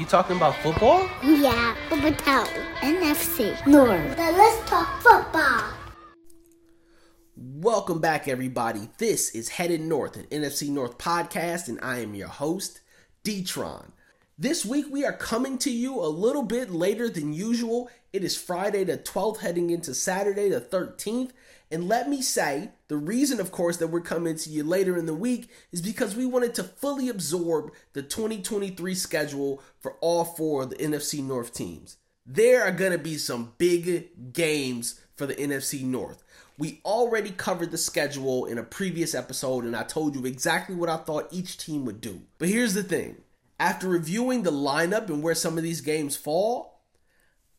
You talking about football? Yeah, Bubba Town, NFC North. Now let's talk football. Welcome back, everybody. This is Headed North, an NFC North podcast, and I am your host, Detron. This week we are coming to you a little bit later than usual. It is Friday the 12th, heading into Saturday the 13th. And let me say, the reason, of course, that we're coming to you later in the week is because we wanted to fully absorb the 2023 schedule for all four of the NFC North teams. There are going to be some big games for the NFC North. We already covered the schedule in a previous episode, and I told you exactly what I thought each team would do. But here's the thing after reviewing the lineup and where some of these games fall,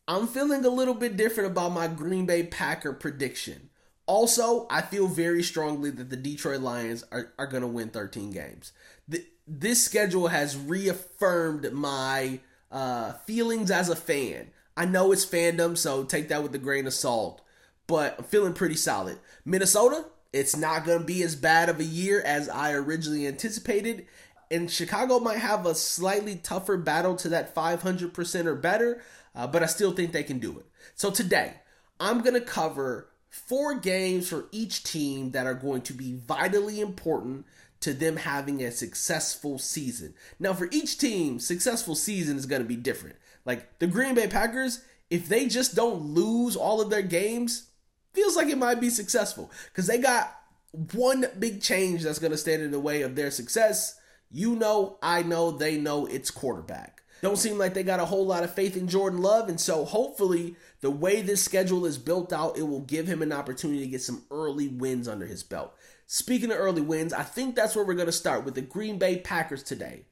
I'm feeling a little bit different about my Green Bay Packer prediction. Also, I feel very strongly that the Detroit Lions are, are going to win 13 games. The, this schedule has reaffirmed my uh, feelings as a fan. I know it's fandom, so take that with a grain of salt, but I'm feeling pretty solid. Minnesota, it's not going to be as bad of a year as I originally anticipated, and Chicago might have a slightly tougher battle to that 500% or better, uh, but I still think they can do it. So today, I'm going to cover four games for each team that are going to be vitally important to them having a successful season. Now, for each team, successful season is going to be different. Like the Green Bay Packers, if they just don't lose all of their games, feels like it might be successful because they got one big change that's going to stand in the way of their success. You know, I know, they know it's quarterback. Don't seem like they got a whole lot of faith in Jordan Love, and so hopefully the way this schedule is built out, it will give him an opportunity to get some early wins under his belt. Speaking of early wins, I think that's where we're going to start with the Green Bay Packers today.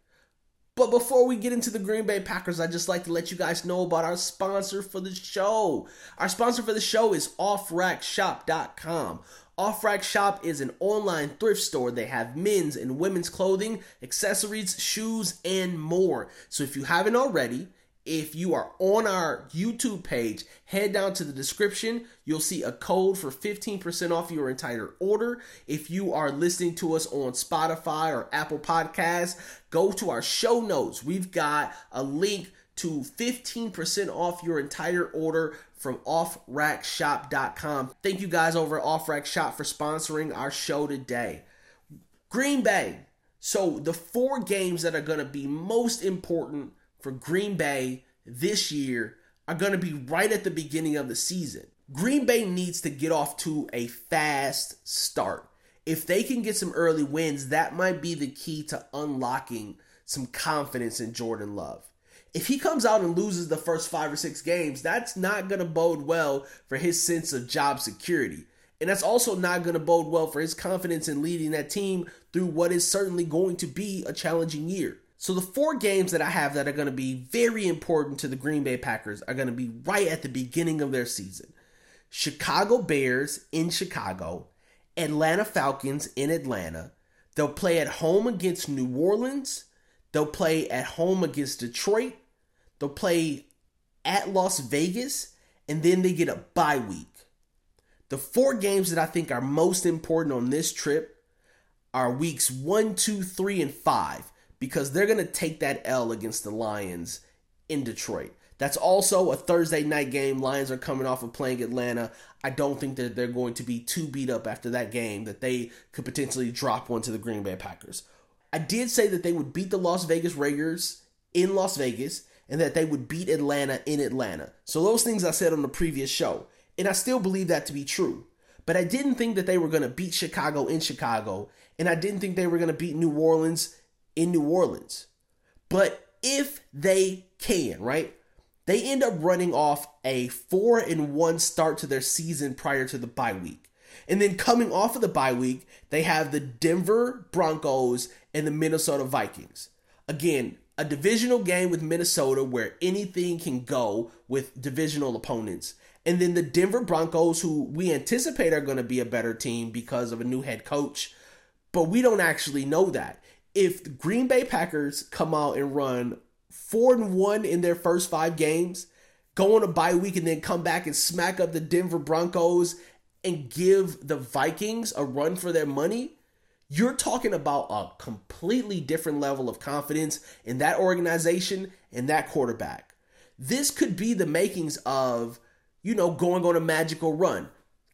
But before we get into the Green Bay Packers, I'd just like to let you guys know about our sponsor for the show. Our sponsor for the show is offracksshop.com. Off Racks Shop is an online thrift store. They have men's and women's clothing, accessories, shoes, and more. So if you haven't already, if you are on our YouTube page, head down to the description. You'll see a code for 15% off your entire order. If you are listening to us on Spotify or Apple Podcasts, go to our show notes. We've got a link to 15% off your entire order from offracksshop.com. Thank you guys over at Off Racks Shop for sponsoring our show today. Green Bay. So, the four games that are going to be most important for Green Bay this year are going to be right at the beginning of the season. Green Bay needs to get off to a fast start. If they can get some early wins, that might be the key to unlocking some confidence in Jordan Love if he comes out and loses the first five or six games, that's not going to bode well for his sense of job security. And that's also not going to bode well for his confidence in leading that team through what is certainly going to be a challenging year. So, the four games that I have that are going to be very important to the Green Bay Packers are going to be right at the beginning of their season Chicago Bears in Chicago, Atlanta Falcons in Atlanta. They'll play at home against New Orleans. They'll play at home against Detroit. They'll play at Las Vegas, and then they get a bye week. The four games that I think are most important on this trip are weeks one, two, three, and five, because they're going to take that L against the Lions in Detroit. That's also a Thursday night game. Lions are coming off of playing Atlanta. I don't think that they're going to be too beat up after that game that they could potentially drop one to the Green Bay Packers. I did say that they would beat the Las Vegas Raiders in Las Vegas and that they would beat Atlanta in Atlanta. So those things I said on the previous show, and I still believe that to be true. But I didn't think that they were going to beat Chicago in Chicago, and I didn't think they were going to beat New Orleans in New Orleans. But if they can, right? They end up running off a 4 and 1 start to their season prior to the bye week. And then coming off of the bye week, they have the Denver Broncos and the Minnesota Vikings. Again, a divisional game with Minnesota where anything can go with divisional opponents. And then the Denver Broncos, who we anticipate are going to be a better team because of a new head coach, but we don't actually know that. If the Green Bay Packers come out and run four and one in their first five games, go on a bye week, and then come back and smack up the Denver Broncos and give the Vikings a run for their money, you're talking about a completely different level of confidence in that organization and that quarterback. This could be the makings of, you know, going on a magical run.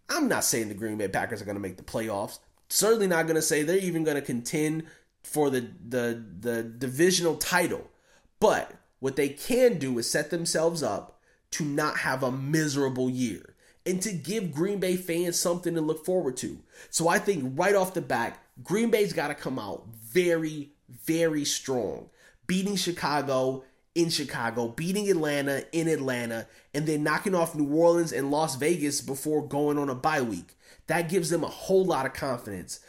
I'm not saying the Green Bay Packers are going to make the playoffs. Certainly not going to say they're even going to contend for the, the the divisional title. But what they can do is set themselves up to not have a miserable year and to give Green Bay fans something to look forward to. So I think right off the bat, Green Bay's got to come out very, very strong, beating Chicago in Chicago, beating Atlanta in Atlanta, and then knocking off New Orleans and Las Vegas before going on a bye week. That gives them a whole lot of confidence.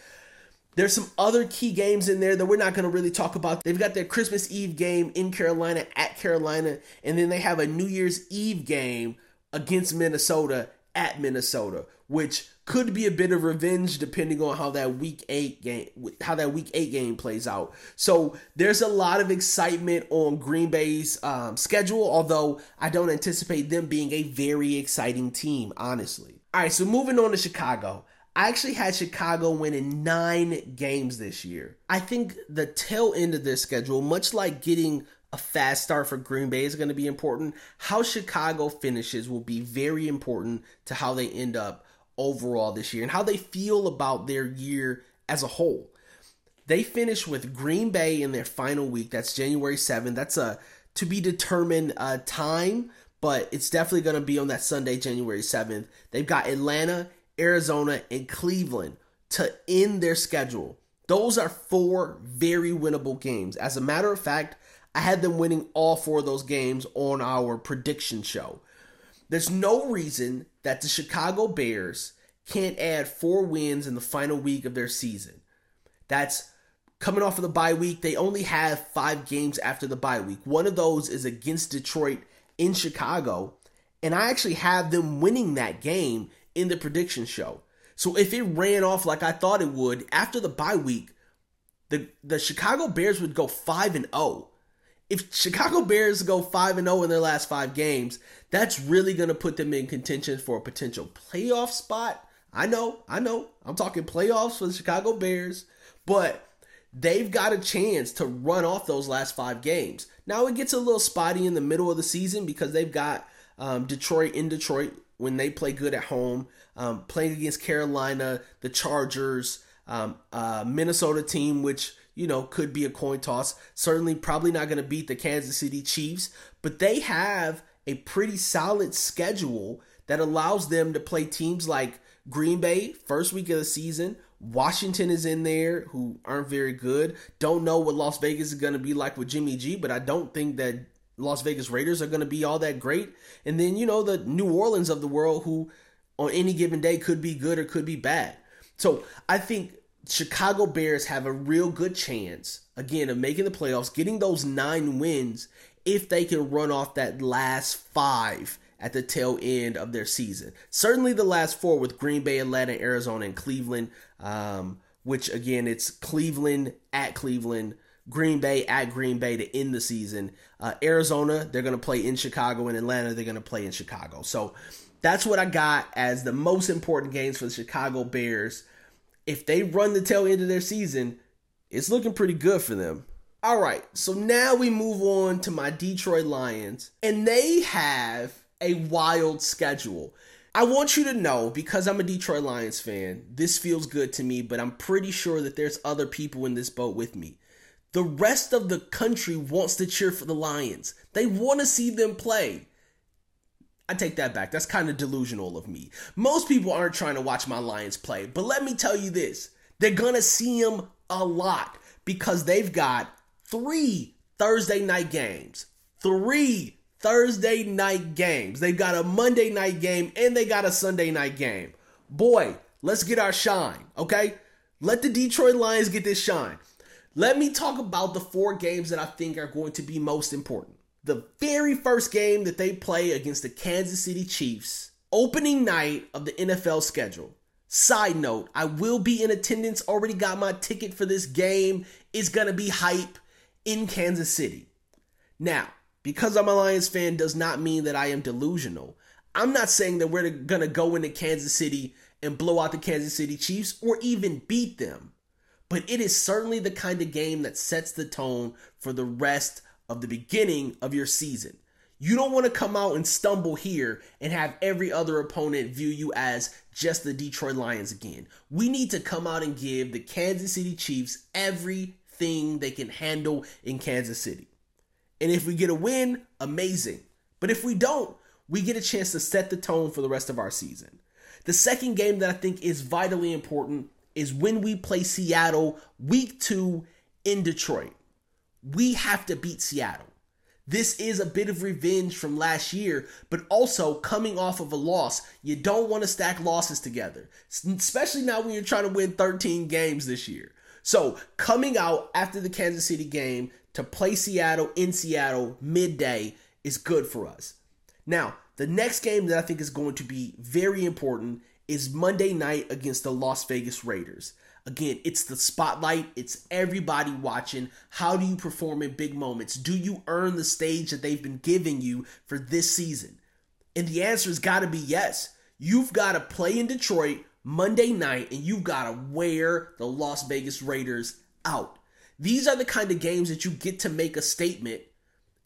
There's some other key games in there that we're not going to really talk about. They've got their Christmas Eve game in Carolina at Carolina, and then they have a New Year's Eve game against Minnesota at Minnesota, which could be a bit of revenge depending on how that week 8 game how that week 8 game plays out. So there's a lot of excitement on Green Bay's um, schedule, although I don't anticipate them being a very exciting team, honestly. All right, so moving on to Chicago. I actually had Chicago winning nine games this year. I think the tail end of their schedule, much like getting a fast start for Green Bay is going to be important. How Chicago finishes will be very important to how they end up overall this year and how they feel about their year as a whole. They finish with Green Bay in their final week. That's January 7th. That's a to be determined uh, time, but it's definitely going to be on that Sunday, January 7th. They've got Atlanta, Arizona, and Cleveland to end their schedule. Those are four very winnable games. As a matter of fact, I had them winning all four of those games on our prediction show. There's no reason that the Chicago Bears can't add four wins in the final week of their season. That's coming off of the bye week. They only have five games after the bye week. One of those is against Detroit in Chicago. And I actually have them winning that game in the prediction show. So if it ran off like I thought it would after the bye week, the, the Chicago Bears would go 5 and 0 if Chicago Bears go 5 and 0 in their last 5 games, that's really going to put them in contention for a potential playoff spot. I know, I know. I'm talking playoffs for the Chicago Bears, but they've got a chance to run off those last 5 games. Now it gets a little spotty in the middle of the season because they've got um, Detroit in Detroit when they play good at home, um, playing against Carolina, the Chargers, um, uh, Minnesota team, which you know, could be a coin toss. Certainly, probably not going to beat the Kansas City Chiefs, but they have a pretty solid schedule that allows them to play teams like Green Bay, first week of the season. Washington is in there, who aren't very good. Don't know what Las Vegas is going to be like with Jimmy G, but I don't think that Las Vegas Raiders are going to be all that great. And then, you know, the New Orleans of the world, who on any given day could be good or could be bad. So I think Chicago Bears have a real good chance, again, of making the playoffs, getting those nine wins if they can run off that last five at the tail end of their season. Certainly the last four with Green Bay, Atlanta, Arizona, and Cleveland, um, which again, it's Cleveland at Cleveland, Green Bay at Green Bay to end the season. Uh, Arizona, they're going to play in Chicago, and Atlanta, they're going to play in Chicago. So that's what I got as the most important games for the Chicago Bears if they run the tail end of their season, it's looking pretty good for them. All right, so now we move on to my Detroit Lions, and they have a wild schedule. I want you to know because I'm a Detroit Lions fan, this feels good to me, but I'm pretty sure that there's other people in this boat with me. The rest of the country wants to cheer for the Lions. They want to see them play. I take that back. That's kind of delusional of me. Most people aren't trying to watch my Lions play, but let me tell you this they're going to see them a lot because they've got three Thursday night games. Three Thursday night games. They've got a Monday night game and they got a Sunday night game. Boy, let's get our shine, okay? Let the Detroit Lions get this shine. Let me talk about the four games that I think are going to be most important the very first game that they play against the Kansas City Chiefs, opening night of the NFL schedule. Side note, I will be in attendance, already got my ticket for this game. It's going to be hype in Kansas City. Now, because I'm a Lions fan does not mean that I am delusional. I'm not saying that we're going to go into Kansas City and blow out the Kansas City Chiefs or even beat them. But it is certainly the kind of game that sets the tone for the rest of the beginning of your season. You don't want to come out and stumble here and have every other opponent view you as just the Detroit Lions again. We need to come out and give the Kansas City Chiefs everything they can handle in Kansas City. And if we get a win, amazing. But if we don't, we get a chance to set the tone for the rest of our season. The second game that I think is vitally important is when we play Seattle week two in Detroit. We have to beat Seattle. This is a bit of revenge from last year, but also coming off of a loss. You don't want to stack losses together, especially now when you're trying to win 13 games this year. So, coming out after the Kansas City game to play Seattle in Seattle midday is good for us. Now, the next game that I think is going to be very important is Monday night against the Las Vegas Raiders. Again, it's the spotlight, it's everybody watching. How do you perform in big moments? Do you earn the stage that they've been giving you for this season? And the answer has got to be yes. You've got to play in Detroit Monday night and you've got to wear the Las Vegas Raiders out. These are the kind of games that you get to make a statement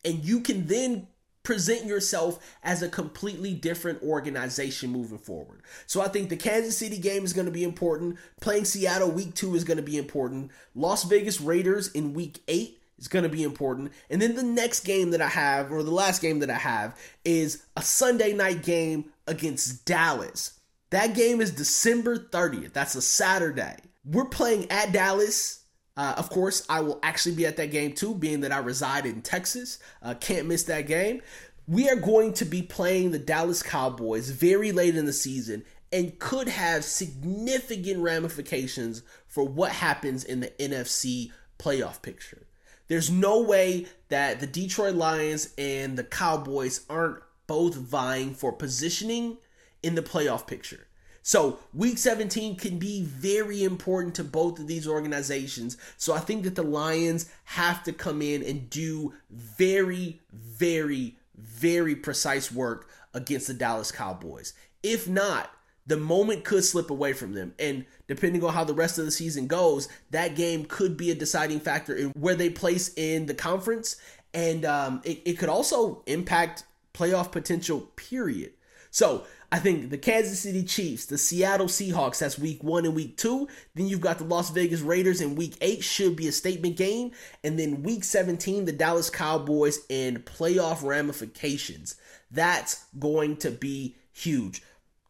and you can then present yourself as a completely different organization moving forward. So I think the Kansas City game is going to be important. Playing Seattle week 2 is going to be important. Las Vegas Raiders in week 8 is going to be important. And then the next game that I have or the last game that I have is a Sunday night game against Dallas. That game is December 30th. That's a Saturday. We're playing at Dallas uh, of course, I will actually be at that game too, being that I reside in Texas. Uh, can't miss that game. We are going to be playing the Dallas Cowboys very late in the season and could have significant ramifications for what happens in the NFC playoff picture. There's no way that the Detroit Lions and the Cowboys aren't both vying for positioning in the playoff picture. So, week 17 can be very important to both of these organizations. So, I think that the Lions have to come in and do very, very, very precise work against the Dallas Cowboys. If not, the moment could slip away from them. And depending on how the rest of the season goes, that game could be a deciding factor in where they place in the conference. And um, it, it could also impact playoff potential, period. So I think the Kansas City Chiefs, the Seattle Seahawks, that's week one and week two. Then you've got the Las Vegas Raiders in week eight, should be a statement game. And then week 17, the Dallas Cowboys and playoff ramifications. That's going to be huge.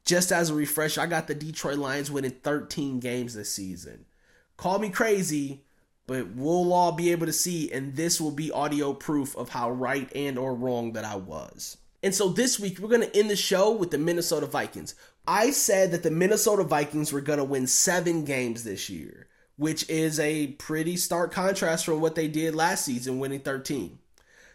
Just as a refresh, I got the Detroit Lions winning 13 games this season. Call me crazy, but we'll all be able to see, and this will be audio proof of how right and or wrong that I was. And so this week, we're going to end the show with the Minnesota Vikings. I said that the Minnesota Vikings were going to win seven games this year, which is a pretty stark contrast from what they did last season, winning 13.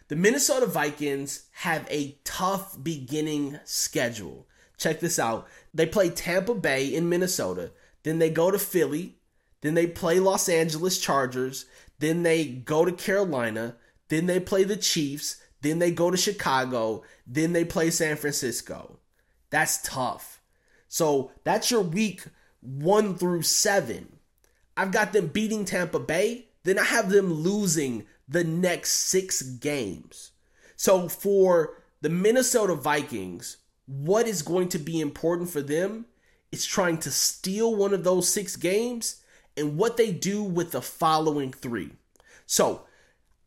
The Minnesota Vikings have a tough beginning schedule. Check this out. They play Tampa Bay in Minnesota, then they go to Philly, then they play Los Angeles Chargers, then they go to Carolina, then they play the Chiefs, then they go to Chicago. Then they play San Francisco. That's tough. So that's your week one through seven. I've got them beating Tampa Bay. Then I have them losing the next six games. So for the Minnesota Vikings, what is going to be important for them is trying to steal one of those six games and what they do with the following three. So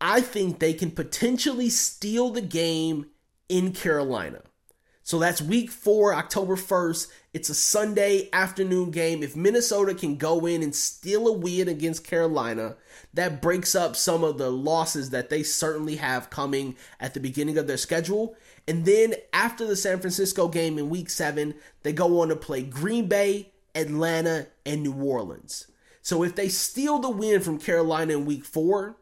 I think they can potentially steal the game in Carolina. So that's week four, October 1st. It's a Sunday afternoon game. If Minnesota can go in and steal a win against Carolina, that breaks up some of the losses that they certainly have coming at the beginning of their schedule. And then after the San Francisco game in week seven, they go on to play Green Bay, Atlanta, and New Orleans. So if they steal the win from Carolina in week four,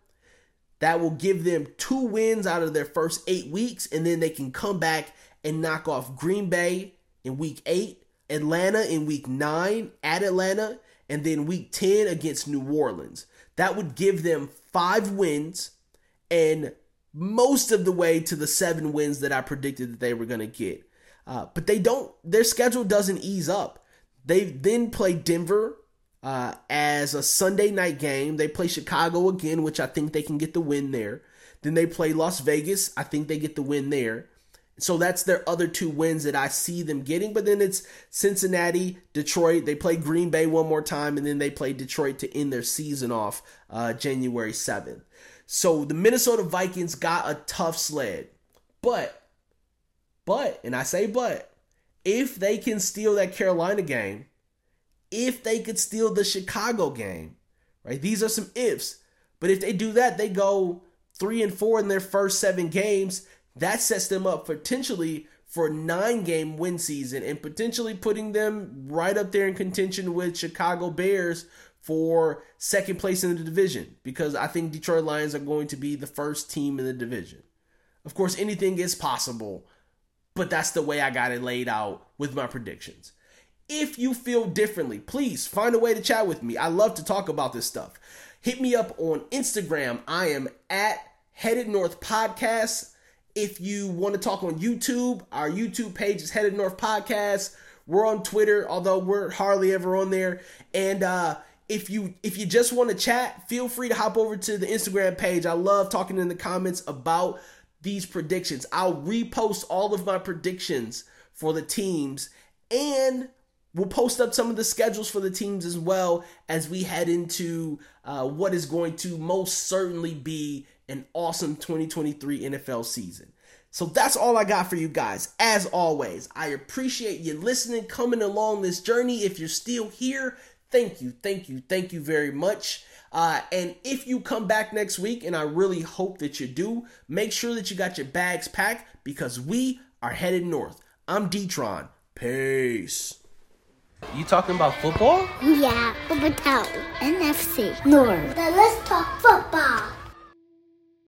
that will give them two wins out of their first eight weeks, and then they can come back and knock off Green Bay in week eight, Atlanta in week nine at Atlanta, and then week 10 against New Orleans. That would give them five wins and most of the way to the seven wins that I predicted that they were going to get. Uh, but they don't, their schedule doesn't ease up. They then play Denver uh, as a Sunday night game. They play Chicago again, which I think they can get the win there. Then they play Las Vegas. I think they get the win there. So that's their other two wins that I see them getting. But then it's Cincinnati, Detroit. They play Green Bay one more time, and then they play Detroit to end their season off uh, January 7th. So the Minnesota Vikings got a tough sled. But, but, and I say but, if they can steal that Carolina game, if they could steal the Chicago game, right? These are some ifs. But if they do that, they go three and four in their first seven games. That sets them up potentially for a nine game win season and potentially putting them right up there in contention with Chicago Bears for second place in the division because I think Detroit Lions are going to be the first team in the division. Of course, anything is possible, but that's the way I got it laid out with my predictions. If you feel differently, please find a way to chat with me. I love to talk about this stuff. Hit me up on Instagram. I am at Headed North Podcast. If you want to talk on YouTube, our YouTube page is Headed North Podcast. We're on Twitter, although we're hardly ever on there. And uh, if you if you just want to chat, feel free to hop over to the Instagram page. I love talking in the comments about these predictions. I'll repost all of my predictions for the teams and We'll post up some of the schedules for the teams as well as we head into uh, what is going to most certainly be an awesome 2023 NFL season. So that's all I got for you guys. As always, I appreciate you listening, coming along this journey. If you're still here, thank you, thank you, thank you very much. Uh, and if you come back next week, and I really hope that you do, make sure that you got your bags packed because we are headed north. I'm Detron. Peace. You talking about football? Yeah, Football Town, NFC, North. Now let's talk football.